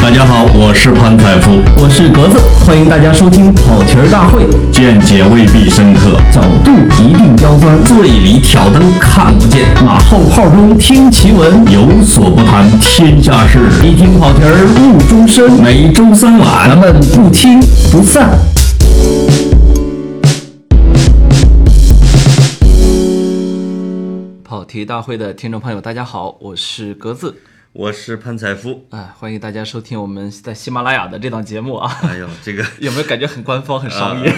大家好，我是潘采夫，我是格子，欢迎大家收听跑题儿大会。见解未必深刻，角度一定刁钻，醉里挑灯看不见，马后炮中听奇闻，有所不谈天下事。一听跑题儿误终身。每周三晚，咱们不听不散。跑题大会的听众朋友，大家好，我是格子。我是潘采夫，啊，欢迎大家收听我们在喜马拉雅的这档节目啊！哎呦，这个 有没有感觉很官方、很商业？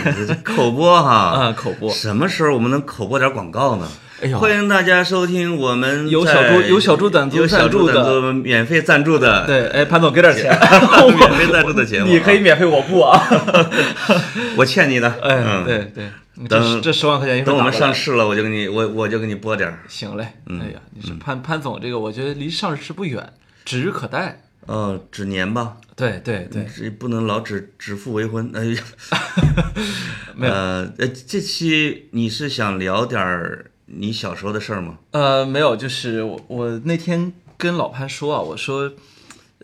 口播哈啊，口播。什么时候我们能口播点广告呢？哎呦，欢迎大家收听我们有小猪有小猪赞助赞助的免费赞助的。对，哎，潘总给点钱，免费赞助的节目，你可以免费，我不啊，我欠你的。哎，对对。等这十万块钱，等我们上市了，我就给你，我我就给你拨点儿。行嘞，哎呀，你是潘潘总，这个我觉得离上市不远，指日可待。呃，指年吧。对对对，这不能老指指腹为婚。哎呀，没有。呃，这期你是想聊点儿你小时候的事儿吗？呃，没有，就是我我那天跟老潘说啊，我说。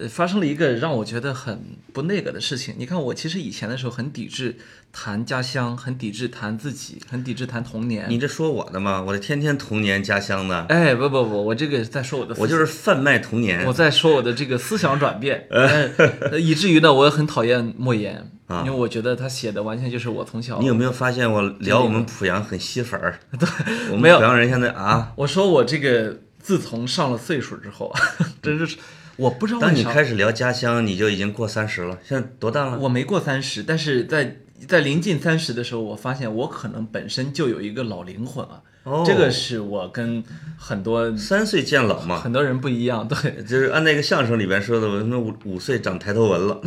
呃，发生了一个让我觉得很不那个的事情。你看，我其实以前的时候很抵制谈家乡，很抵制谈自己，很抵制谈童年。你这说我的吗？我这天天童年家乡的。哎，不不不，我这个在说我的。我就是贩卖童年。我在说我的这个思想转变，以至于呢，我也很讨厌莫言，因为我觉得他写的完全就是我从小。你有没有发现我聊我们濮阳很吸粉儿？对，我们濮阳人现在啊，我说我这个自从上了岁数之后，真是。我不知道。当你开始聊家乡，你就已经过三十了。现在多大了？我没过三十，但是在在临近三十的时候，我发现我可能本身就有一个老灵魂啊。哦，这个是我跟很多三岁见老嘛，很多人不一样。对，就是按那个相声里边说的，我他妈五五岁长抬头纹了，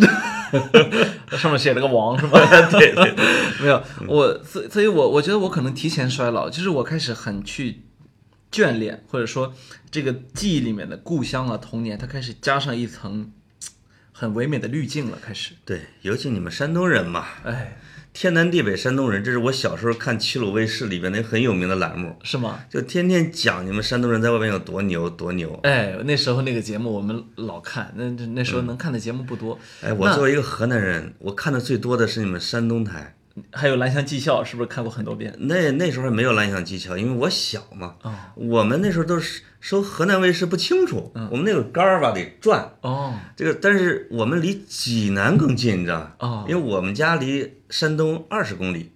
上面写了个王是吧？对 对，没有我，所所以，我我觉得我可能提前衰老，就是我开始很去。眷恋，或者说这个记忆里面的故乡啊，童年，它开始加上一层很唯美的滤镜了。开始，对，尤其你们山东人嘛，哎，天南地北山东人，这是我小时候看齐鲁卫视里边那很有名的栏目，是吗？就天天讲你们山东人在外面有多牛多牛。哎，那时候那个节目我们老看，那那时候能看的节目不多。哎，我作为一个河南人，我看的最多的是你们山东台。还有《蓝翔技校》，是不是看过很多遍？那那时候还没有《蓝翔技校》，因为我小嘛。哦。我们那时候都是收河南卫视，不清楚。嗯。我们那个杆儿吧得转。哦。这个，但是我们离济南更近，你知道哦。因为我们家离山东二十公里，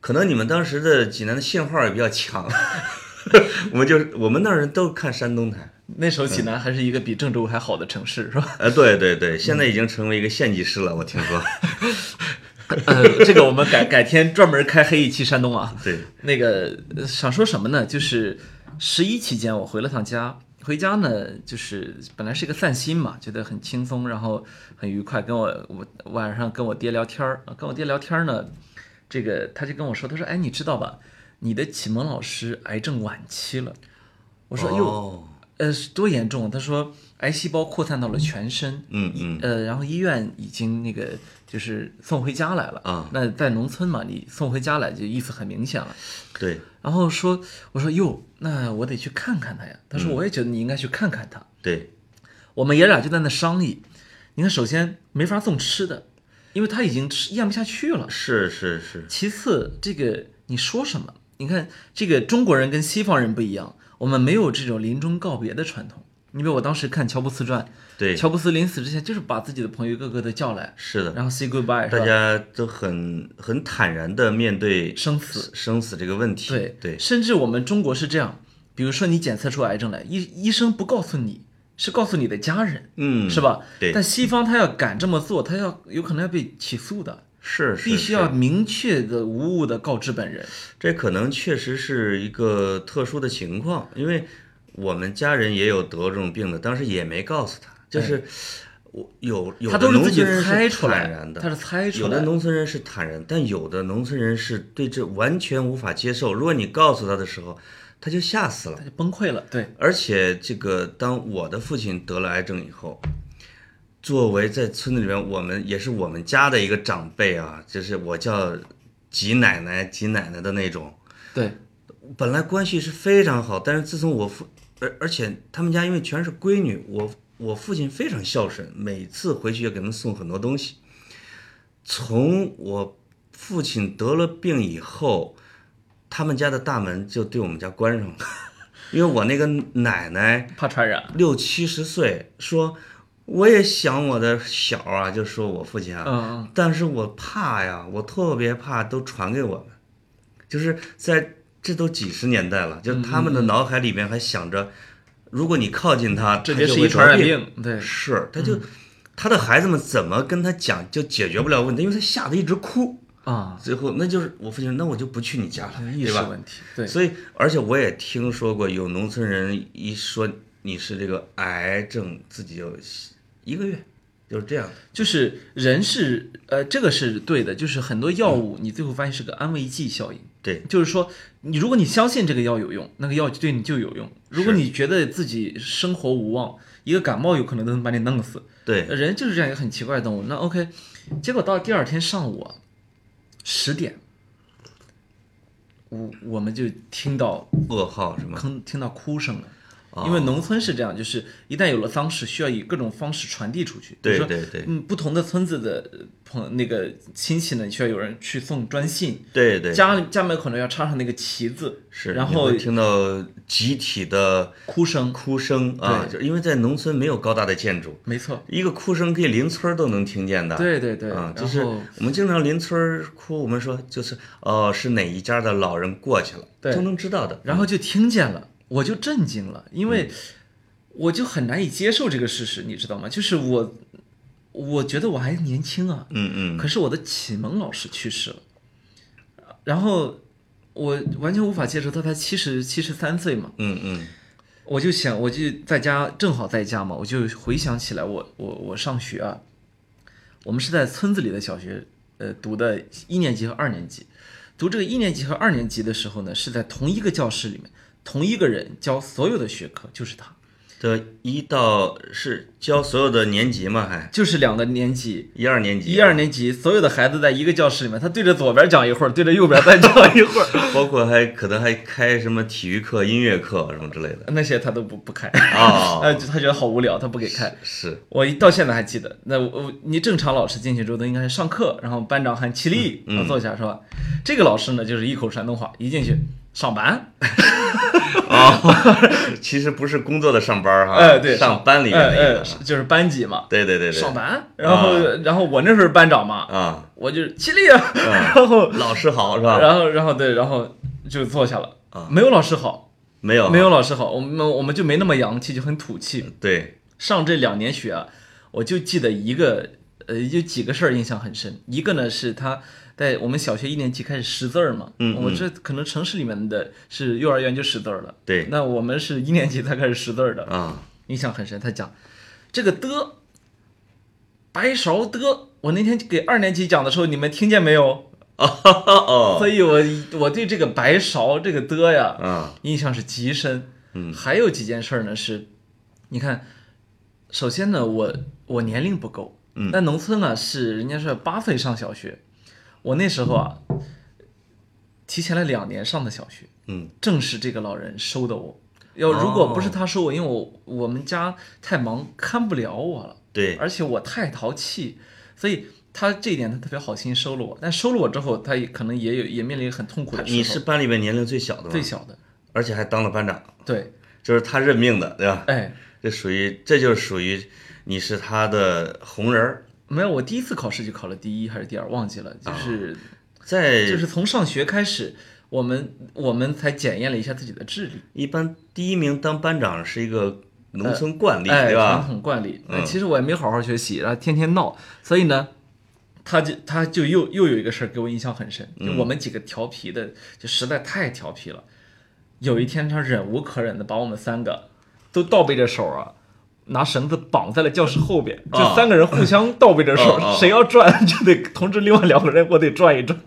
可能你们当时的济南的信号也比较强。我们就我们那儿人都看山东台。那时候济南还是一个比郑州还好的城市，是吧？呃，对对对，现在已经成为一个县级市了，我听说。呃，这个我们改改天专门开黑一期山东啊。对，那个想说什么呢？就是十一期间我回了趟家，回家呢就是本来是一个散心嘛，觉得很轻松，然后很愉快。跟我我晚上跟我爹聊天儿，跟我爹聊天呢，这个他就跟我说，他说：“哎，你知道吧？你的启蒙老师癌症晚期了。”我说：“哟，呃，多严重？”他说：“癌细胞扩散到了全身。”嗯嗯。呃，然后医院已经那个。就是送回家来了啊！那在农村嘛，你送回家来就意思很明显了。对。然后说，我说哟，那我得去看看他呀。他说，我也觉得你应该去看看他。对。我们爷俩就在那商议。你看，首先没法送吃的，因为他已经吃咽不下去了。是是是。其次，这个你说什么？你看，这个中国人跟西方人不一样，我们没有这种临终告别的传统。你比如我当时看乔布斯传。对，乔布斯临死之前就是把自己的朋友一个个的叫来，是的，然后 say goodbye，大家都很很坦然的面对生死生死这个问题。对对，甚至我们中国是这样，比如说你检测出癌症来，医医生不告诉你，是告诉你的家人，嗯，是吧？对。但西方他要敢这么做，他要有可能要被起诉的，是必须要明确的无误的告知本人。这可能确实是一个特殊的情况，因为我们家人也有得这种病的，当时也没告诉他，就是。我有有的农村人是坦然的，他是猜出来。有的农村人是坦然，但有的农村人是对这完全无法接受。如果你告诉他的时候，他就吓死了，他就崩溃了。对，而且这个当我的父亲得了癌症以后，作为在村子里面，我们也是我们家的一个长辈啊，就是我叫吉奶奶、吉奶奶的那种。对，本来关系是非常好，但是自从我父，而而且他们家因为全是闺女，我。我父亲非常孝顺，每次回去要给他们送很多东西。从我父亲得了病以后，他们家的大门就对我们家关上了，因为我那个奶奶怕传染。六七十岁，说我也想我的小啊，就说我父亲啊，嗯但是我怕呀，我特别怕都传给我们，就是在这都几十年代了，就是他们的脑海里面还想着，如果你靠近他，这就是一传染病。对，是，他就、他的孩子们怎么跟他讲就解决不了问题，因为他吓得一直哭。啊，最后那就是我父亲说，那我就不去你家了，意？识问题。对，所以，而且我也听说过有农村人一说你是这个癌症，自己就一个月，就是这样。就是人是呃，这个是对的，就是很多药物你最后发现是个安慰剂效应。对，就是说，你如果你相信这个药有用，那个药对你就有用；如果你觉得自己生活无望，一个感冒有可能都能把你弄死。对，人就是这样一个很奇怪的动物。那 OK，结果到第二天上午啊，十点，我我们就听到噩耗是吗？听听到哭声了。哦因为农村是这样，就是一旦有了丧事，需要以各种方式传递出去。对对对嗯，不同的村子的呃朋那个亲戚呢，需要有人去送专信，对对，家家门口呢要插上那个旗子，是，然后听到集体的哭声，哭声啊，就因为在农村没有高大的建筑，没错，一个哭声可以邻村都能听见的。对对对，啊，就是我们经常邻村哭，我们说就是哦，是哪一家的老人过去了，对都能知道的。然后就听见了，我就震惊了，因为我就很难以接受这个事实，你知道吗？就是我，我觉得我还年轻啊，嗯嗯，可是我的启蒙老师去世了，然后我完全无法接受，他才七十七十三岁嘛，嗯嗯。我就想，我就在家，正好在家嘛，我就回想起来我，我我上学啊，我们是在村子里的小学，呃，读的一年级和二年级，读这个一年级和二年级的时候呢，是在同一个教室里面，同一个人教所有的学科，就是他，这一到是教所有的年级嘛，还就是两个年级。一二年级，一二年级所有的孩子在一个教室里面，他对着左边讲一会儿，对着右边再讲一会儿，包括还可能还开什么体育课、音乐课什么之类的。那些他都不不开，啊，呃，他觉得好无聊，他不给开。是，我一到现在还记得，那我我你正常老师进去之后都应该是上课，然后班长喊起立，嗯然后坐下是吧？这个老师呢就是一口山东话，一进去上班，哦，其实不是工作的上班哈，哎对，上班里面的意哎哎思。就是班级嘛，对对对对，上班，然后然后我那时候是班长嘛，啊，我就是起立啊，然后老师好是吧？然后然后对，然后就坐下了，啊。没有老师好，没有。没有老师好，我们我们就没那么洋气，就很土气。对，上这两年学啊，我就记得一个，呃，有几个事儿印象很深。一个呢是他在我们小学一年级开始识字儿嘛，我这可能城市里面的是幼儿园就识字儿了，对那我们是一年级才开始识字儿的，啊，印象很深。他讲这个的，白勺的，我那天给二年级讲的时候，你们听见没有？哦所以我我对这个白勺这个的呀，啊，印象是极深。嗯还有几件事儿呢是，你看，首先呢，我我年龄不够，嗯但农村呢是人家是八岁上小学，我那时候啊，提前了两年上的小学，嗯正是这个老人收的我。要如果不是他收我，因为我我们家太忙，看不了我了，对，而且我太淘气，所以他这一点他特别好心收了我。但收了我之后，他也可能也有也面临很痛苦的时候。你是班里面年龄最小的吗？最小的，而且还当了班长，对，就是他任命的，对吧？哎，这属于，这就是属于你是他的红人儿，没有，我第一次考试就考了第一还是第二，忘记了。就是、在就是从上学开始，我们我们才检验了一下自己的智力，一般第一名当班长是一个农村惯例，哎，对传？统惯例。嗯其实我也没好好学习，然后天天闹，所以呢，他就他就又又有一个事儿给我印象很深，就嗯我们几个调皮的，就实在太调皮了。有一天，他忍无可忍的把我们三个都倒背着手啊。拿绳子绑在了教室后边，啊就三个人互相倒背着手，谁要转就得通知另外两个人，我得转一转。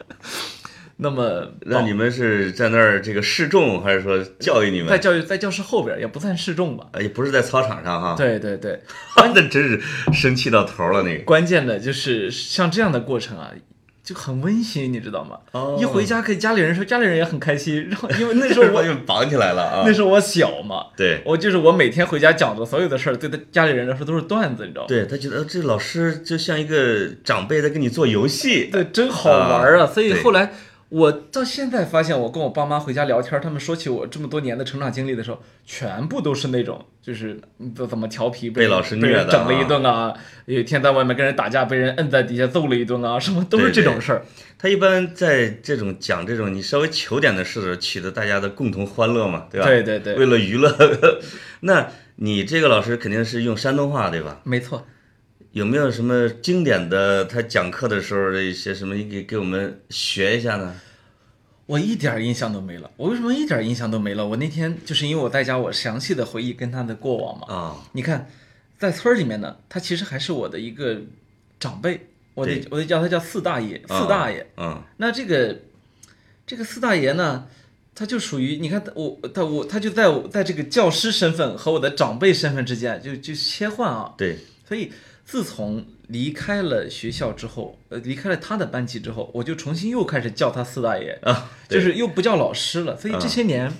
那么那你们是在那儿这个示众，还是说教育你们？在教育在教室后边也不算示众吧？哎，也不是在操场上哈。对对对，那真是生气到头了那个。关键的就是像这样的过程啊，就很温馨，你知道吗？哦一回家跟家里人说，家里人也很开心。然后因为那时候我 就绑起来了啊那。时候我小嘛，对我就是我每天回家讲的所有的事儿，对他家里人来说都是段子，你知道吗？对，他觉得这老师就像一个长辈在跟你做游戏。对，真好玩啊！啊所以后来我到现在发现，我跟我爸妈回家聊天，他们说起我这么多年的成长经历的时候，全部都是那种就是嗯怎怎么调皮，被老师虐的整了一啊顿啊，有一天在外面跟人打架，被人摁在底下揍了一顿啊，什么都是这种事儿。他一般在这种讲这种你稍微糗点的事的时候，取得大家的共同欢乐嘛，对吧？对对对，为了娱乐，那你这个老师肯定是用山东话，对吧？没错。有没有什么经典的他讲课的时候的一些什么，你给给我们学一下呢？我一点儿印象都没了。我为什么一点儿印象都没了？我那天就是因为我在家，我详细的回忆跟他的过往嘛。啊，你看，在村儿里面呢，他其实还是我的一个长辈，我得我得叫他叫四大爷，啊四大爷。嗯，那这个这个四大爷呢，他就属于你看我他我他就在我在这个教师身份和我的长辈身份之间就就切换啊。对，所以自从离开了学校之后，呃，离开了他的班级之后，我就重新又开始叫他四大爷啊，就是又不叫老师了。所以这嗯些年，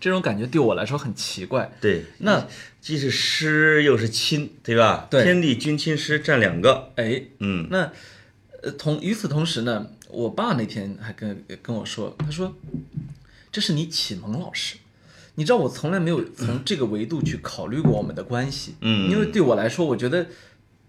这种感觉对我来说很奇怪。对，那既是师又是亲，对吧？对天地君亲师占两个，哎，嗯，那呃，同与此同时呢，我爸那天还跟跟我说，他说这是你启蒙老师。你知道我从来没有从这个维度去考虑过我们的关系，嗯因为对我来说，我觉得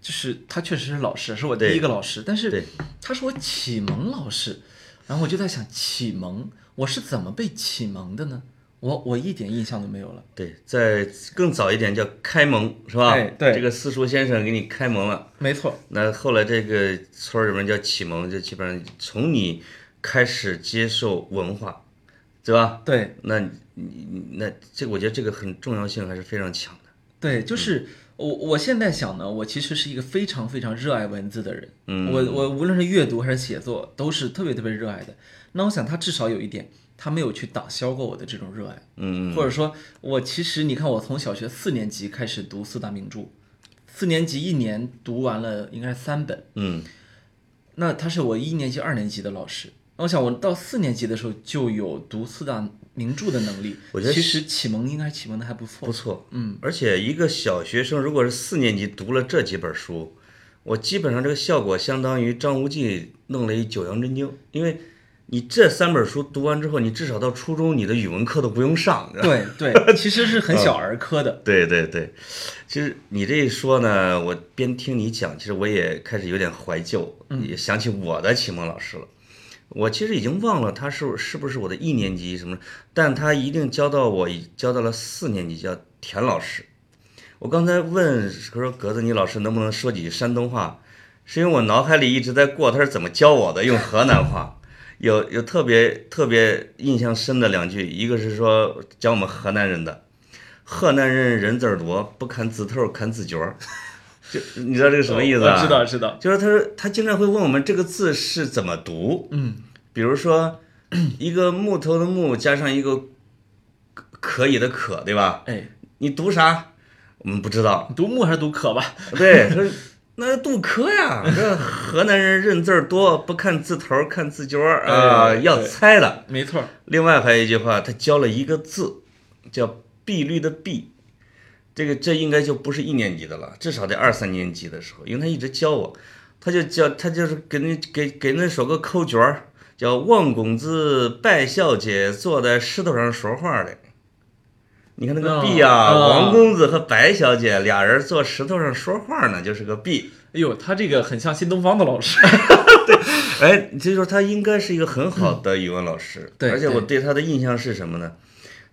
就是他确实是老师，是我第一个老师，但是对他是我启蒙老师，然后我就在想，启蒙我是怎么被启蒙的呢？我我一点印象都没有了。对，在更早一点叫开蒙，是吧？哎对这个私塾先生给你开蒙了。没错，那后来这个村儿里面叫启蒙，就基本上从你开始接受文化，对吧？对那你你那这个我觉得这个很重要性还是非常强的。对，就是我我现在想呢，我其实是一个非常非常热爱文字的人。嗯我我无论是阅读还是写作，都是特别特别热爱的。那我想他至少有一点，他没有去打消过我的这种热爱，嗯，或者说，我其实你看，我从小学四年级开始读四大名著，四年级一年读完了应该是三本。嗯，那他是我一年级、二年级的老师。那我想我到四年级的时候就有读四大名著的能力，我觉得其实启蒙应该启蒙的还不错。不错。嗯，而且一个小学生如果是四年级读了这几本书，我基本上这个效果相当于张无忌弄了一《九阳真经》，因为你这三本书读完之后，你至少到初中你的语文课都不用上。对对，其实是很小儿科的。对对对，其实你这一说呢，我边听你讲，其实我也开始有点怀旧，也想起我的启蒙老师了。我其实已经忘了他是是不是我的一年级什么，但他一定教到我教到了四年级，叫田老师。我刚才问他说格子，你老师能不能说几句山东话？是因为我脑海里一直在过他是怎么教我的，用河南话。有有特别特别印象深的两句，一个是说教我们河南人的，河南人人字儿多，不看字头看字脚儿。就你知道这个什么意思啊？我知道知道。就是他说他经常会问我们这个字是怎么读，嗯，比如说 一个木头的木加上一个可可以的可，对吧？哎，你读啥？我们不知道。读木还是读可吧？对，他说那杜科呀。这河南人认字儿多，不看字头看字脚儿啊，哎要猜的。没错。另外还有一句话，他教了一个字，叫碧绿的碧。这个这应该就不是一年级的了，至少得二三年级的时候，因为他一直教我，他就教他就是给那给给那首歌口诀儿，叫王公子拜小姐坐在石头上说话嘞。你看那个 B 啊，哦王公子和白小姐俩人坐石头上说话呢，就是个 B。哎呦，他这个很像新东方的老师。对哎，就说他应该是一个很好的语文老师，对而且我对他的印象是什么呢？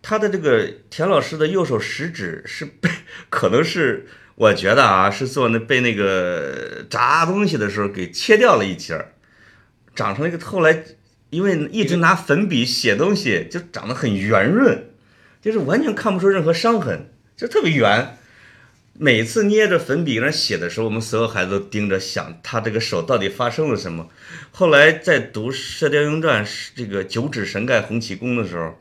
他的这个田老师的右手食指是 被，可能是我觉得啊，是做那被那个炸东西的时候给切掉了一截儿，长成一个后来因为一直拿粉笔写东西，就长得很圆润，就是完全看不出任何伤痕，就特别圆。每次捏着粉笔在那写的时候，我们所有孩子都盯着想他这个手到底发生了什么。后来在读《射雕英雄传》这个九指神丐洪七公的时候，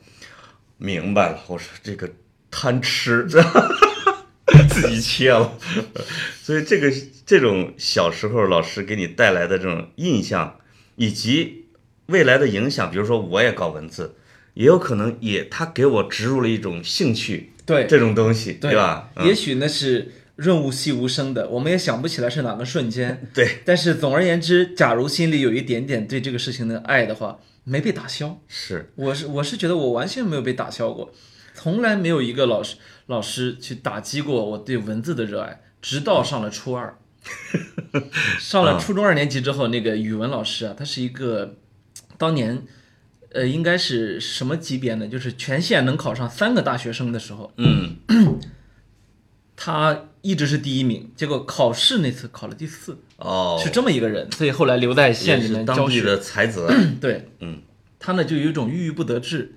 明白了，我说这个贪吃，自己切了。所以这个这种小时候老师给你带来的这种印象，以及未来的影响，比如说我也搞文字，也有可能也他给我植入了一种兴趣，对这种东西，对吧？嗯也许那是润物细无声的，我们也想不起来是哪个瞬间。对，但是总而言之，假如心里有一点点对这个事情的爱的话，没被打消。是，我是我是觉得我完全没有被打消过，从来没有一个老师老师去打击过我对文字的热爱，直到上了初二，上了初中二年级之后，那个语文老师啊，他是一个当年。呃，应该是什么级别呢？就是全县能考上三个大学生的时候，嗯，他一直是第一名，结果考试那次考了第四，哦，是这么一个人，所以后来留在县里也是面教学。当地的才子，对，嗯，他呢就有一种郁郁不得志，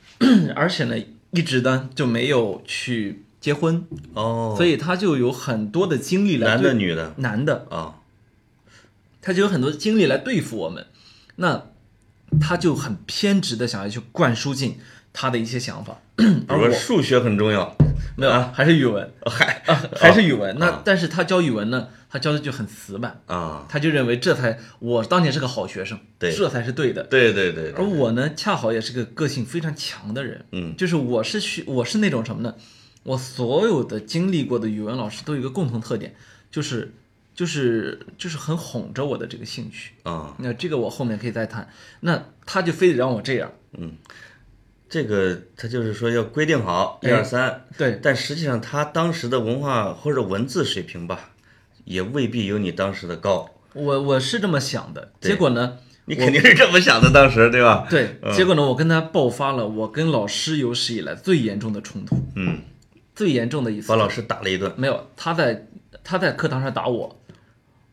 而且呢一直呢就没有去结婚，哦，所以他就有很多的精力来男的女的？男的，啊，他就有很多精力来对付我们，那他就很偏执的想要去灌输进他的一些想法，比而我数学很重要，没有，还是语文，还啊，还是语文。那啊。但是他教语文呢，他教的就很死板，啊，他就认为这才我当年是个好学生，对。这才是对的。对对对，而我呢，恰好也是个个性非常强的人，嗯，就是我是学我是那种什么呢？我所有的经历过的语文老师都有一个共同特点，就是就是就是很哄着我的这个兴趣。啊，那这个我后面可以再谈。那他就非得让我这样，这个他就是说要规定好一哎二三，对但实际上他当时的文化或者文字水平吧，也未必有你当时的高，我我是这么想的。结果呢，你肯定是这么想的，当时对吧？对，结果呢，我跟他爆发了我跟老师有史以来最严重的冲突，嗯，最严重的一次把老师打了一顿，没有，他在他在课堂上打我，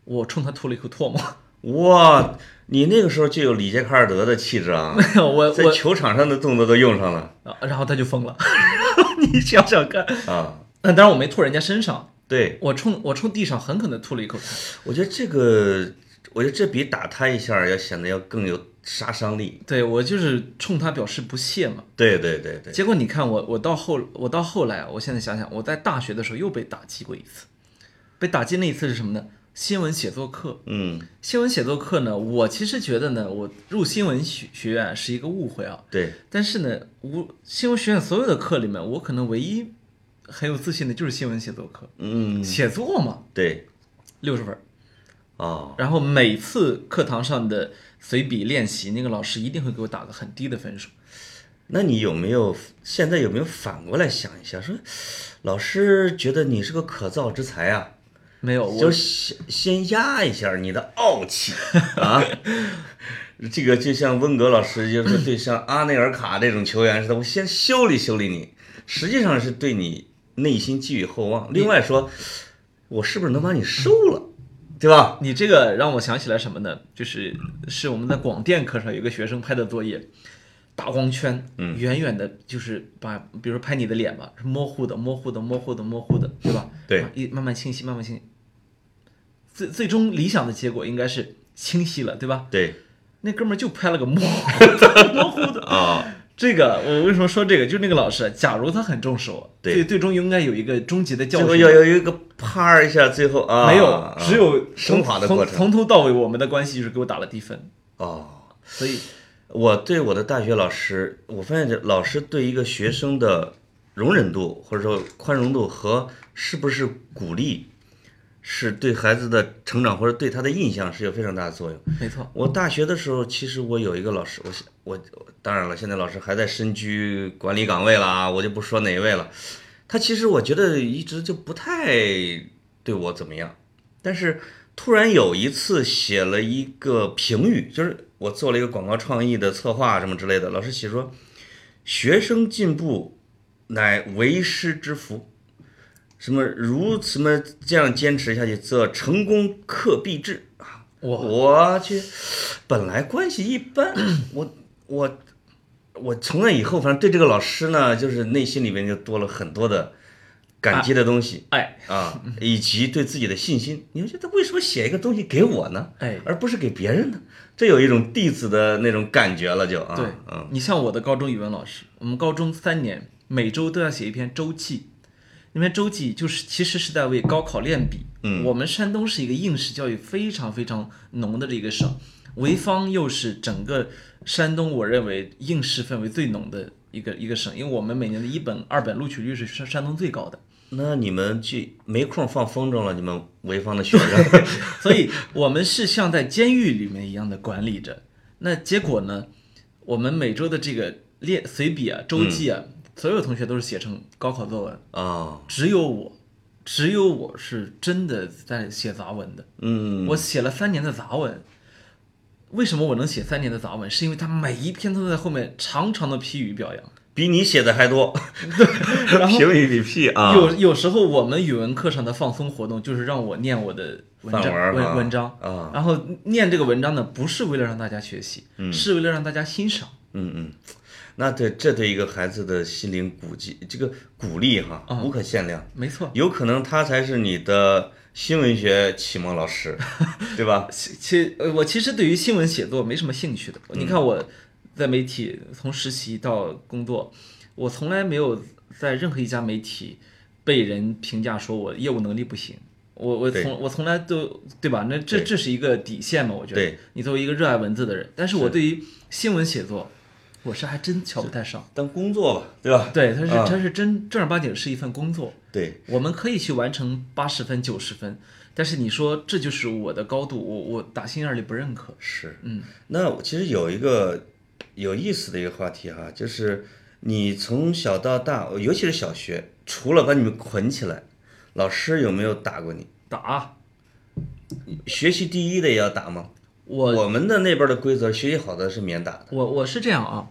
我冲他吐了一口唾沫。哇，你那个时候就有里杰卡尔德的气质啊，我我在球场上的动作都用上了啊然后他就疯了，你想想看。啊。那当然我没吐人家身上，对，我冲我冲地上狠狠地吐了一口痰。我觉得这个，我觉得这比打他一下要显得要更有杀伤力。对我就是冲他表示不屑嘛。对对对对，结果你看我我到后我到后来啊，我现在想想，我在大学的时候又被打击过一次。被打击那一次是什么呢？新闻写作课。嗯，新闻写作课呢，我其实觉得呢，我入新闻学学院是一个误会啊。对，但是呢，我新闻学院所有的课里面，我可能唯一很有自信的就是新闻写作课，嗯，写作嘛，对，六十分儿。哦，然后每次课堂上的随笔练习，那个老师一定会给我打个很低的分数。那你有没有现在有没有反过来想一下，说老师觉得你是个可造之才啊？没有，我就先先压一下你的傲气 啊。这个就像温格老师就是对像阿内尔卡这种球员似的，我先修理修理你，实际上是对你内心寄予厚望。另外说，我是不是能把你收了，对吧？你这个让我想起来什么呢？就是是我们在广电课上有个学生拍的作业，大光圈，嗯远远的，就是把，比如说拍你的脸吧，是模糊的，模糊的，模糊的，模糊的，对吧？对啊一慢慢清晰，慢慢清晰。最最终理想的结果应该是清晰了，对吧？对那哥们儿就拍了个模糊的，模糊的。啊，这个我为什么说这个？就是那个老师，假如他很重视我，对最最终应该有一个终极的教最后训。要有一个啪一下，最后啊，没有啊，只有升华的过程从从头到尾，我们的关系就是给我打了低分。哦。所以我对我的大学老师，我发现这老师对一个学生的容忍度或者说宽容度和是不是鼓励，是对孩子的成长或者对他的印象是有非常大的作用。没错，我大学的时候，其实我有一个老师，我现我当然了，现在老师还在身居管理岗位了啊，我就不说哪一位了。他其实我觉得一直就不太对我怎么样，但是突然有一次写了一个评语，就是我做了一个广告创意的策划什么之类的，老师写说，学生进步乃为师之福。什么如什么这样坚持下去，则成功克必至啊！哇，我去，本来关系一般，我我我从那以后，反正对这个老师呢，就是内心里面就多了很多的感激的东西哎啊，以及对自己的信心。你们觉得为什么写一个东西给我呢，哎，而不是给别人呢？这有一种弟子的那种感觉了，就啊，对嗯，你像我的高中语文老师，我们高中三年每周都要写一篇周记，那篇周记就是其实是在为高考练笔。嗯我们山东是一个应试教育非常非常浓的这个省，潍坊又是整个山东我认为应试氛围最浓的一个一个省，因为我们每年的一本、二本录取率是山山东最高的，那你们去没空放风筝了？你们潍坊的学生 所以我们是像在监狱里面一样的管理着。那结果呢？我们每周的这个练随笔啊、周记啊，所有同学都是写成高考作文，啊，只有我，只有我是真的在写杂文的。嗯，我写了三年的杂文。为什么我能写三年的杂文？是因为他每一篇都在后面长长的批语表扬。比你写的还多，然后评语比屁啊！有有时候我们语文课上的放松活动就是让我念我的文章范文文文章啊，然后念这个文章呢，不是为了让大家学习，是为了让大家欣赏。嗯嗯，那对这对一个孩子的心灵鼓励，这个鼓励哈，无可限量。没错，有可能他才是你的新闻学启蒙老师，对吧？其其呃，我其实对于新闻写作没什么兴趣的。你看我在媒体从实习到工作，我从来没有在任何一家媒体被人评价说我业务能力不行。我我从我从来都对吧？那这这是一个底线嘛？我觉得你作为一个热爱文字的人，但是我对于新闻写作，我是还真瞧不太上。当工作吧，对吧？对，它是啊它是真正儿八经是一份工作。对，我们可以去完成八十分、九十分，但是你说这就是我的高度，我我打心眼里不认可。是。嗯，那我其实有一个有意思的一个话题哈，就是你从小到大，尤其是小学，除了把你们捆起来，老师有没有打过你？打学习第一的也要打吗？我我们的那边的规则，学习好的是免打的。我我是这样啊，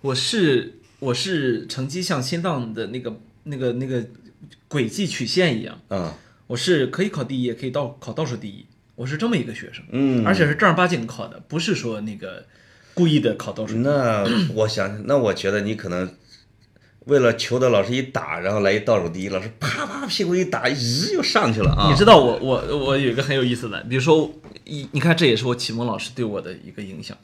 我是我是成绩像心脏的那个那个那个轨迹曲线一样，啊，我是可以考第一，也可以倒考倒数第一，我是这么一个学生，嗯，而且是正儿八经考的，不是说那个故意的考倒数。那我想想，那我觉得你可能为了求得老师一打，然后来一倒数第一，老师啪啪屁股一打，咦，又上去了啊。你知道我我我有一个很有意思的，比如说一你看这也是我启蒙老师对我的一个影响，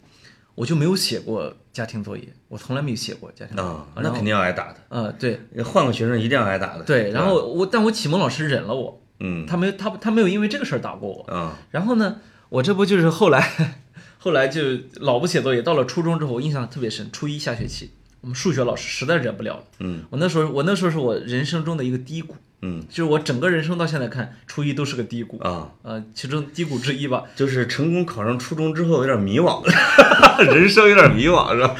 我就没有写过家庭作业，我从来没有写过家庭作业。啊，那肯定要挨打的。呃对换个学生一定要挨打的。对，然后我但我启蒙老师忍了我，嗯他没有他他没有因为这个事儿打过我。啊然后呢，我这不就是后来后来就老不写作业，到了初中之后，我印象特别深，初一下学期，我们数学老师实在忍不了了。嗯我那时候我那时候是我人生中的一个低谷，嗯就是我整个人生到现在看，初一都是个低谷。啊，呃，其中低谷之一吧，就是成功考上初中之后有点迷惘，人生有点迷惘是吧？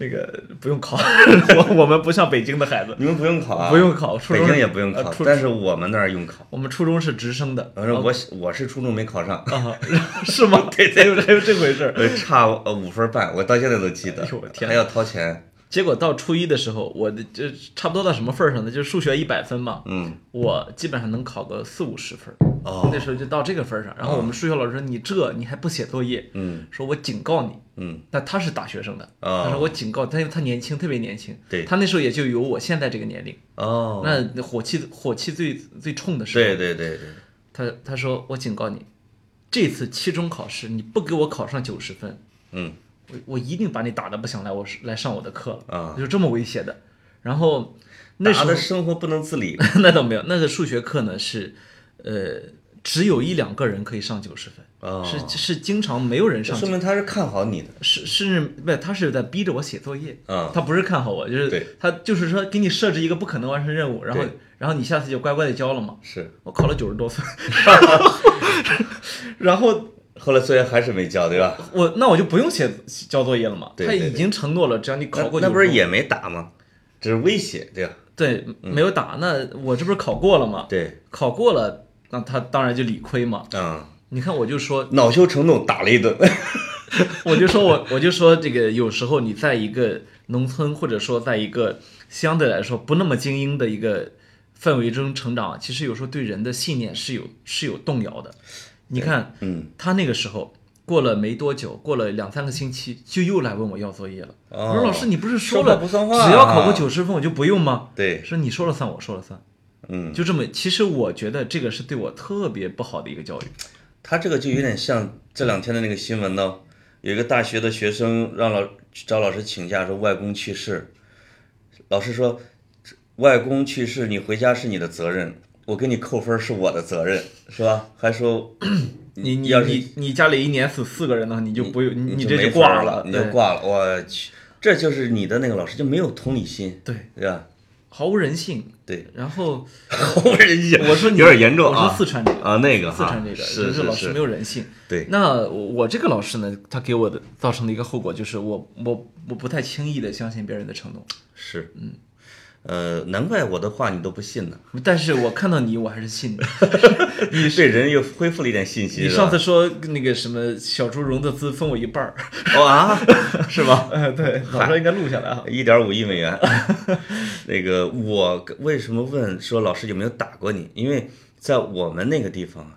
那个不用考，我我们不像北京的孩子，你们不用考啊？不用考，初中北京也不用考，呃但是我们那儿用考。我们初中是直升的，反正我我是初中没考上，啊，是吗？对对，还有还有这回事儿。呃，差呃五分半，我到现在都记得还要掏钱。结果到初一的时候，我的就差不多到什么份儿上呢？就是数学一百分嘛，嗯，我基本上能考个四五十分儿。哦那时候就到这个份儿上。然后我们数学老师说：“你这你还不写作业？”嗯说我警告你。嗯，但他是大学生的，哦他说我警告他，因为他年轻，特别年轻。对他那时候也就有我现在这个年龄。哦，那火气火气最最冲的时候，对对对对，他他说我警告你，这次期中考试你不给我考上九十分，嗯我我一定把你打的不想来我是来上我的课了，啊，就这么威胁的。然后那时打候的生活不能自理。那倒没有，那个数学课呢是，呃，只有一两个人可以上九十分，哦，是是经常没有人上说，明他是看好你的。是是不他是在逼着我写作业，啊他不是看好我，就是他就是说给你设置一个不可能完成任务，然后然后你下次就乖乖的交了嘛。是，我考了九十多分 然后后来作业还是没交，对吧？我那我就不用写交作业了嘛，对对对他已经承诺了，只要你考过95分那那不是也没打吗？只是威胁，对吧？对没有打，那我这不是考过了吗？对，考过了，那他当然就理亏嘛。嗯，你看，我就说，恼羞成怒打了一顿。我就说我我就说这个，有时候你在一个农村，或者说在一个相对来说不那么精英的一个氛围中成长，其实有时候对人的信念是有是有动摇的。你看，嗯，他那个时候过了没多久，过了两三个星期，就又来问我要作业了。哦我说老师，你不是说了不算话只要考过啊九十分我就不用吗？对，说你说了算，我说了算，嗯，就这么。其实我觉得这个是对我特别不好的一个教育。他这个就有点像这两天的那个新闻呢，有一个大学的学生让老找老师请假，说外公去世，老师说外公去世，你回家是你的责任，我给你扣分是我的责任，是吧？还说你你要是你你家里一年死四个人呢，你就不用你你这就没挂了，你就挂了。我去，这就是你的那个老师就没有同理心，对，对吧？毫无人性。对，然后 毫无人性。我说你有点严重啊我说啊。四川这个啊，那个哈四川这个是老师没有人性。对，那我这个老师呢，他给我的造成的一个后果就是我我我不太轻易的相信别人的承诺，是，嗯，呃，难怪我的话你都不信呢。但是我看到你我还是信的。你对人又恢复了一点信心。你上次说那个什么小猪融的资分我一半儿，哦啊，是吗？呃，对，早知道应该录下来啊。一点五亿美元。那个我为什么问说老师有没有打过你？因为在我们那个地方啊，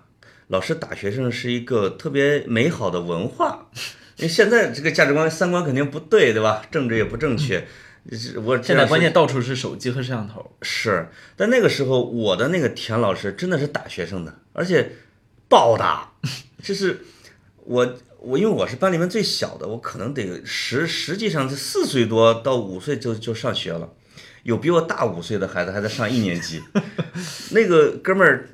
老师打学生是一个特别美好的文化。因为现在这个价值观、三观肯定不对，对吧？政治也不正确。是我现在关键到处是手机和摄像头，是，但那个时候我的那个田老师真的是打学生的，而且暴打，就是我我因为我是班里面最小的，我可能得实实际上是四岁多到五岁就就上学了，有比我大五岁的孩子还在上一年级，那个哥们儿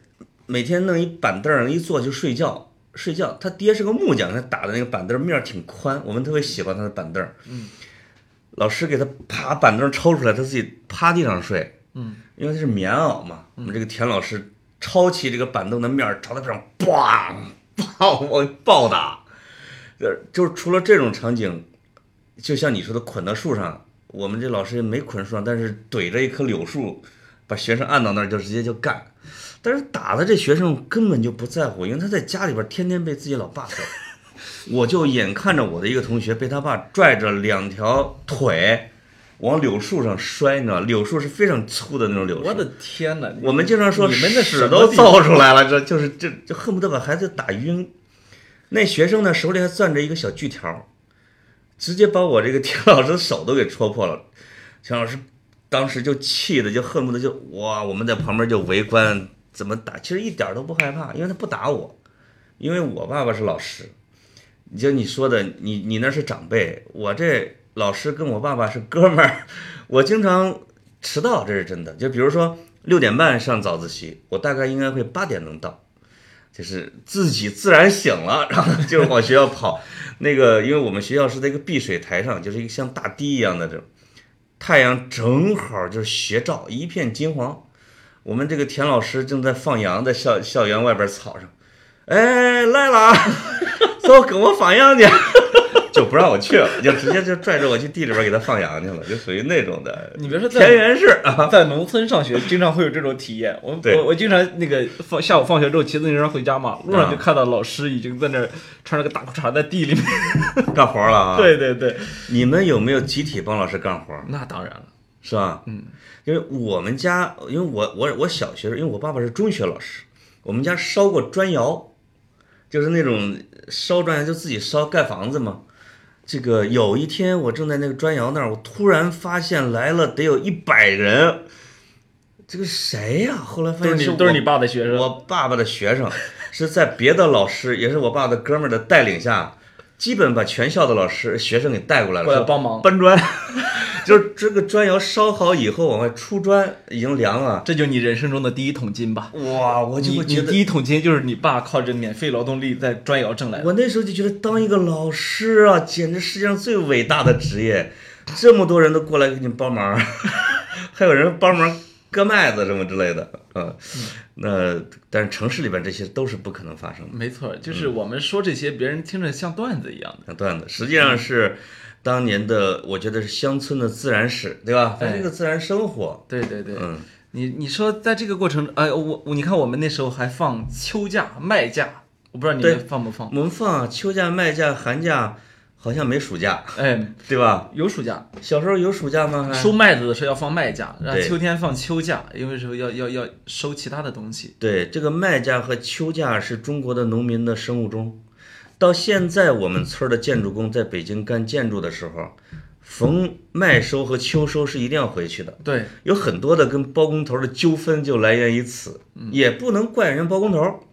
每天弄一板凳儿一坐就睡觉。睡觉，他爹是个木匠，他打的那个板凳儿面儿挺宽，我们特别喜欢他的板凳儿。嗯，老师给他啪板凳抽出来，他自己趴地上睡。嗯，因为他是棉袄嘛，我们这个田老师抄起这个板凳的面朝他身上咣咣我暴打，呃，就是除了这种场景，就像你说的捆到树上，我们这老师也没捆树上，但是怼着一棵柳树，把学生按到那儿就直接就干。但是打的这学生根本就不在乎，因为他在家里边天天被自己老爸揍。我就眼看着我的一个同学被他爸拽着两条腿往柳树上摔，你知道，柳树是非常粗的那种柳树。我的天哪！我们经常说你们的屎都造出来了，这就是这就恨不得把孩子打晕。那学生呢手里还攥着一个小锯条，直接把我这个田老师的手都给戳破了。田老师当时就气的就恨不得就哇，我们在旁边就围观怎么打，其实一点都不害怕，因为他不打我，因为我爸爸是老师。就你说的，你你那是长辈，我这老师跟我爸爸是哥们儿，我经常迟到，这是真的。就比如说六点半上早自习，我大概应该会八点能到，就是自己自然醒了，然后就往学校跑。那个，因为我们学校是在一个碧水台上，就是一个像大堤一样的这种，太阳正好就是斜照，一片金黄。我们这个田老师正在放羊，在校校园外边草上，哎，来了 啊，走，跟我放羊去，就不让我去了，就直接就拽着我去地里边给他放羊去了，就属于那种的你别说田园式啊。在农村上学，经常会有这种体验。我我我经常那个放下午放学之后骑自行车回家嘛，路上就看到老师已经在那儿穿着个大裤衩在地里面。干活了啊！，对对对，你们有没有集体帮老师干活？那当然了。是吧？嗯，因为我们家，因为我我我小学，因为我爸爸是中学老师，我们家烧过砖窑，就是那种烧砖就自己烧盖房子嘛。这个有一天我正在那个砖窑那儿，我突然发现来了得有一百人，这个谁呀、后来发现我都是你都是你爸的学生。我爸爸的学生是在别的老师，也是我爸的哥们儿的带领下，基本把全校的老师学生给带过来了，过来帮忙搬砖。就是这个砖窑烧好以后往外出砖，已经凉了。这就是你人生中的第一桶金吧？哇，我就会觉得，你第一桶金就是你爸靠着免费劳动力在砖窑挣来的。我那时候就觉得当一个老师啊，简直世界上最伟大的职业。这么多人都过来给你帮忙，还有人帮忙割麦子什么之类的，嗯，那但是城市里边这些都是不可能发生的。没错，就是我们说这些，别人听着像段子一样的。像段子实际上是当年的，我觉得是乡村的自然史，对吧？它这个自然生活，对对对，嗯，你你说在这个过程，哎，我我你看我们那时候还放秋假、麦假，我不知道你们放不放？我们放啊秋假、麦假、寒假，好像没暑假，哎，对吧？有暑假，小时候有暑假吗？收麦子的时候要放麦假，然后秋天放秋假，因为时候要要要收其他的东西。对，这个麦假和秋假是中国的农民的生物钟。到现在，我们村的建筑工在北京干建筑的时候，逢麦收和秋收是一定要回去的。对，有很多的跟包工头的纠纷就来源于此，也不能怪人包工头。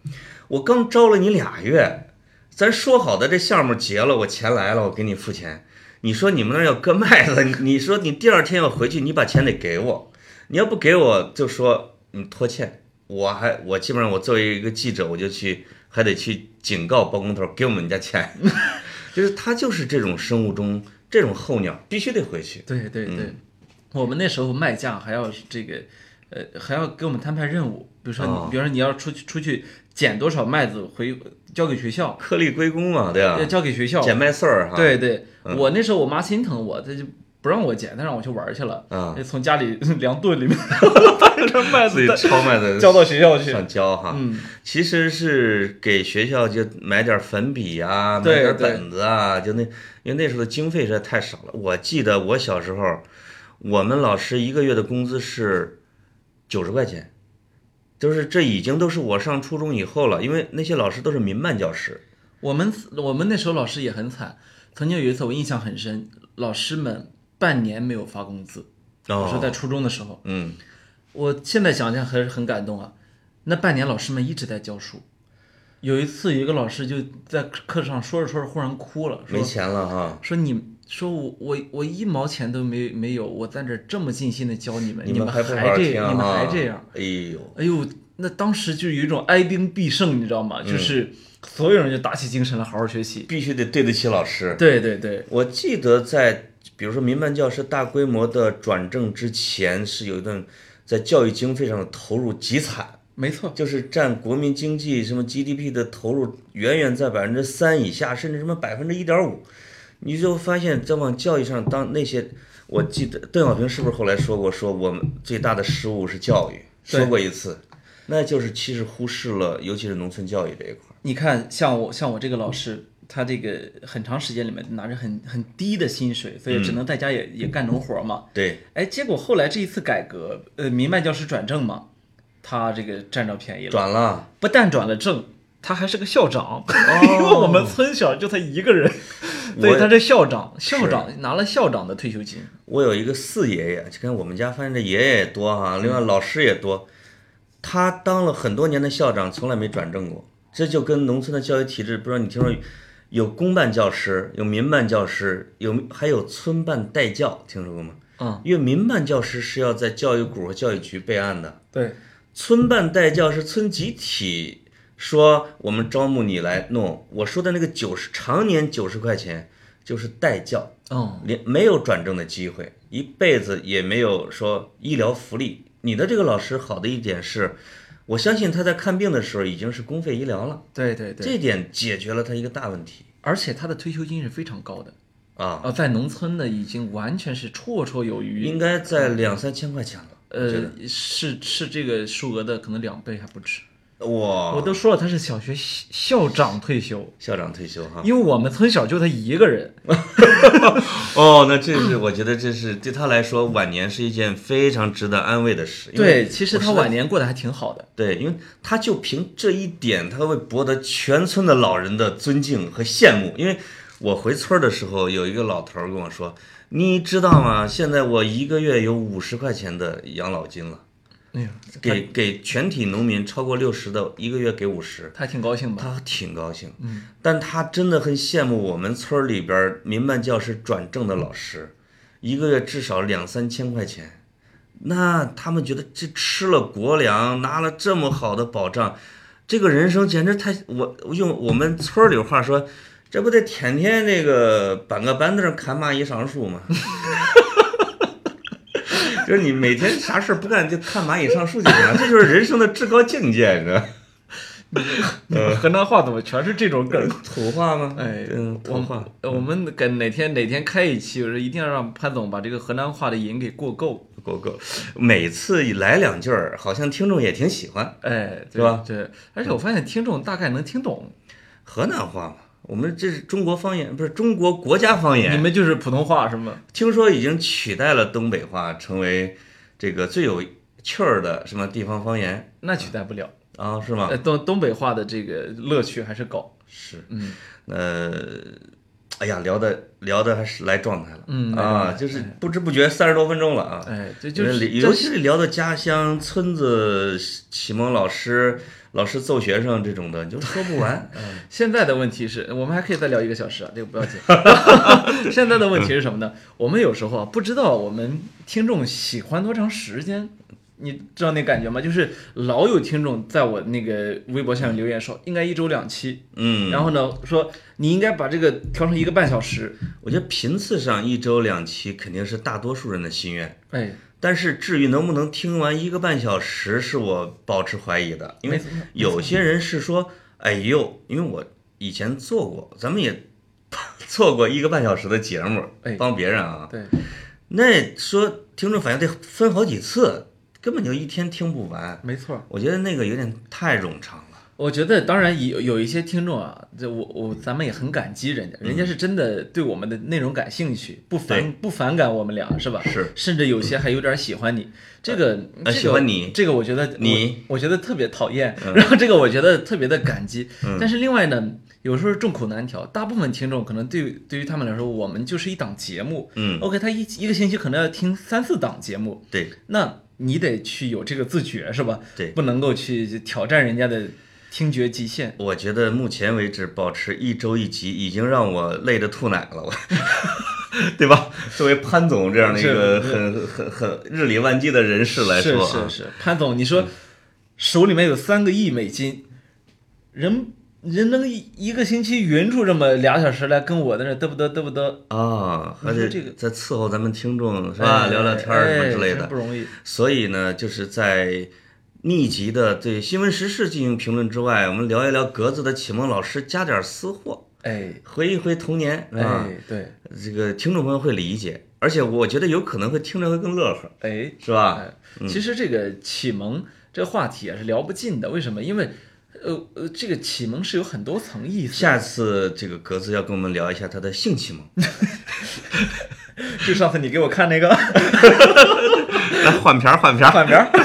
我刚招了你俩月，咱说好的这项目结了，我钱来了，我给你付钱。你说你们那儿要割麦子，你 你说你第二天要回去，你把钱得给我，你要不给我就说你拖欠，我还我基本上我作为一个记者，我就去还得去警告包工头给我们家钱，就是他就是这种生物钟，这种候鸟必须得回去。对对对，我们那时候卖价还要这个，呃，还要给我们摊派任务，比如说你，哦比如说你要出去出去捡多少麦子回交给学校，颗粒归公嘛，对吧要？交给学校。捡麦穗儿哈。对对，嗯我那时候我妈心疼我，她就不让我捡，他让我去玩儿去了。啊就从家里 粮顿里面 带着麦自己子抄麦子 交到学校去。想交哈。嗯，其实是给学校就买点粉笔啊，买点对本子啊，就那因为那时候的经费实在太少了。我记得我小时候，我们老师一个月的工资是九十块钱，就是这已经都是我上初中以后了，因为那些老师都是民办教师。我们我们那时候老师也很惨，曾经有一次我印象很深，老师们半年没有发工资。我说在初中的时候，嗯，我现在想想还是很感动啊。那半年老师们一直在教书，有一次有一个老师就在课上说着说着忽然哭了，说没钱了哈，说你说我我我一毛钱都没没有，我在这儿这么尽心的教你们，你们还这你们啊还这样，哎呦，哎呦，那当时就有一种哀兵必胜，你知道吗？嗯就是所有人就打起精神来好好学习。必须得对得起老师。对对对，我记得在比如说民办教师大规模的转正之前，是有一段在教育经费上的投入极惨。没错，就是占国民经济什么 GDP 的投入远远在百分之三以下，甚至什么百分之一点五，你就发现在往教育上当那些，我记得邓小平是不是后来说过，说我们最大的失误是教育，说过一次，那就是其实忽视了，尤其是农村教育这一块儿。你看，像我像我这个老师，他这个很长时间里面拿着很很低的薪水，所以只能在家也、也干农活嘛。对，哎，结果后来这一次改革，呃，民办教师转正嘛，他这个占着便宜了，转了，不但转了正，他还是个校长，因为我们村小就他一个人，所以他是校长，校长拿了校长的退休金。我有一个四爷爷，就跟我们家发现这爷爷也多哈，另外老师也多，他当了很多年的校长，从来没转正过。这就跟农村的教育体制，不知道你听说有公办教师，有民办教师，有还有村办代教，听说过吗？嗯，因为民办教师是要在教育股和教育局备案的，对，村办代教是村集体说我们招募你来弄。我说的那个九十常年九十块钱就是代教，哦，连没有转正的机会，一辈子也没有说医疗福利。你的这个老师好的一点是，我相信他在看病的时候已经是公费医疗了，对对对，这点解决了他一个大问题。而且他的退休金是非常高的，啊，呃，在农村呢已经完全是绰绰有余，应该在两三千块钱了。呃，是是这个数额的可能两倍还不止。哇，我都说了，他是小学校校长退休，校长退休哈。因为我们村小就他一个人。哦，那这是我觉得这是对他来说晚年是一件非常值得安慰的事。对，其实他晚年过得还挺好的。对，因为他就凭这一点，他会博得全村的老人的尊敬和羡慕。因为我回村儿的时候，有一个老头儿跟我说：“你知道吗？现在我一个月有五十块钱的养老金了，哎呀，给给全体农民超过六十的，一个月给五十。”他挺高兴吧？他挺高兴，嗯，但他真的很羡慕我们村儿里边民办教师转正的老师，一个月至少两三千块钱，那他们觉得这吃了国粮，拿了这么好的保障，这个人生简直太我我用我们村儿里话说，这不得天天那个搬个板凳看蚂蚁上树吗？就是你每天啥事儿不干就看蚂蚁上树就行了，这就是人生的至高境界，你知道？河南话怎么全是这种梗？土话吗？哎嗯，土话。我们跟哪天哪天开一期，我说一定要让潘总把这个河南话的瘾给过够。过够，每次一来两句儿，好像听众也挺喜欢哎，对是吧对，而且我发现听众大概能听懂，河南话嘛。我们这是中国方言，不是中国国家方言你。们就是普通话是吗？听说已经取代了东北话，成为这个最有趣儿的什么地方方言那取代不了。啊？是吗呃，？东东北话的这个乐趣还是高。是。嗯，呃，哎呀，聊的聊的还是来状态了。嗯啊，就是不知不觉三十多分钟了啊。哎，这就是尤其是聊到家乡、村子、启蒙老师、老师揍学生这种的，你就说不完。现在的问题是我们还可以再聊一个小时啊，这个不要紧。现在的问题是什么呢？我们有时候啊不知道我们听众喜欢多长时间。你知道那感觉吗？就是老有听众在我那个微博下面留言说，应该一周两期，嗯，然后呢说你应该把这个调成一个半小时，我觉得频次上一周两期肯定是大多数人的心愿，哎，但是至于能不能听完一个半小时，是我保持怀疑的，因为有些人是说，哎呦，因为我以前做过，咱们也 做过一个半小时的节目哎，帮别人啊，对，那说听众反应得分好几次，根本就一天听不完。没错。我觉得那个有点太冗长了。我觉得当然有有一些听众啊，这我我咱们也很感激人家，人家是真的对我们的内容感兴趣，不对反不反感我们俩是吧？是，甚至有些还有点喜欢你。这个这个呃喜欢你这个我觉得你我我觉得特别讨厌，然后这个我觉得特别的感激。嗯但是另外呢，有时候众口难调，大部分听众可能对对于他们来说，我们就是一档节目。嗯，OK，他一一个星期可能要听三四档节目，对那你得去有这个自觉是吧？对，不能够去挑战人家的听觉极限。我觉得目前为止保持一周一集，已经让我累得吐奶了，我，对吧？作为潘总这样的一个很很很日理万机的人士来说啊，是是是，潘总，你说手里面有三个亿美金，人人能一一个星期匀出这么俩小时来跟我在那嘚不嘚嘚不嘚，啊，还得你说这个在伺候咱们听众是吧？哎聊聊天儿什么之类的不。容易。所以呢，就是在密集的对新闻时事进行评论之外，我们聊一聊格子的启蒙老师加点私货，哎回忆回童年啊。哎，对，这个听众朋友会理解，而且我觉得有可能会听着会更乐呵，哎是吧？哎，其实这个启蒙这个话题啊是聊不尽的，为什么？因为呃呃，这个启蒙是有很多层意思。下次这个格子要跟我们聊一下他的性启蒙，就上次你给我看那个来换片儿换片儿。换片儿。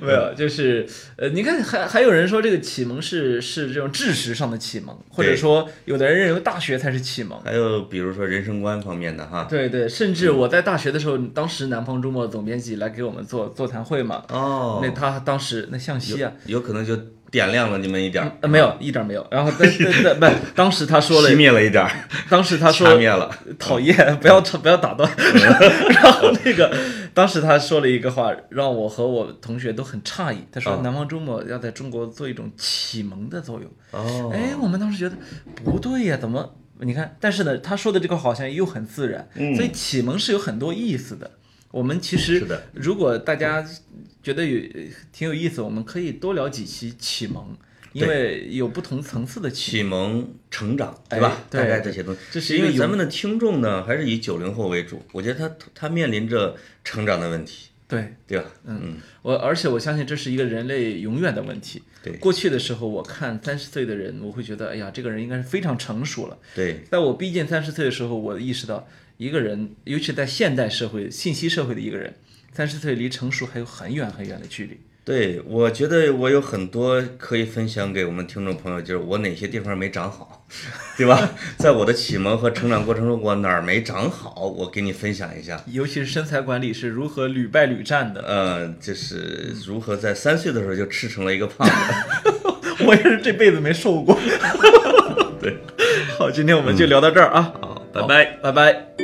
没有，就是呃，你看还还有人说这个启蒙是是这种知识上的启蒙，或者说有的人认为大学才是启蒙。还有比如说人生观方面的哈，对对，甚至我在大学的时候，当时南方周末总编辑来给我们做座谈会嘛，哦，那他当时那向西啊，有可能就点亮了你们一点儿，呃没有一点儿没有，然后 不，当时他说了熄，灭了一点儿，当时他掐说灭了。讨厌，不要不要打断。然后那个，当时他说了一个话，让我和我同学都很诧异。他说哦：“南方周末要在中国做一种启蒙的作用。”哦，哎，我们当时觉得不对呀，怎么？你看，但是呢，他说的这个好像又很自然，嗯所以启蒙是有很多意思的。我们其实是的，如果大家觉得有挺有意思，我们可以多聊几期启蒙，因为有不同层次的启启蒙、成长，对吧？哎对。大概这些东西。这是因为咱们的听众呢，还是以九零后为主，我觉得他他面临着成长的问题，对。对吧？嗯，我而且我相信这是一个人类永远的问题。对过去的时候，我看三十岁的人，我会觉得，哎呀，这个人应该是非常成熟了。对，在我逼近三十岁的时候，我意识到，一个人，尤其在现代社会、信息社会的一个人，三十岁离成熟还有很远很远的距离。对，我觉得我有很多可以分享给我们听众朋友，就是我哪些地方没长好，对吧？在我的启蒙和成长过程中，我哪儿没长好，我给你分享一下。尤其是身材管理是如何屡败屡战的。呃，就是如何在三岁的时候就吃成了一个胖子。我也是这辈子没瘦过。对，好，今天我们就聊到这儿啊，好，拜拜。拜拜。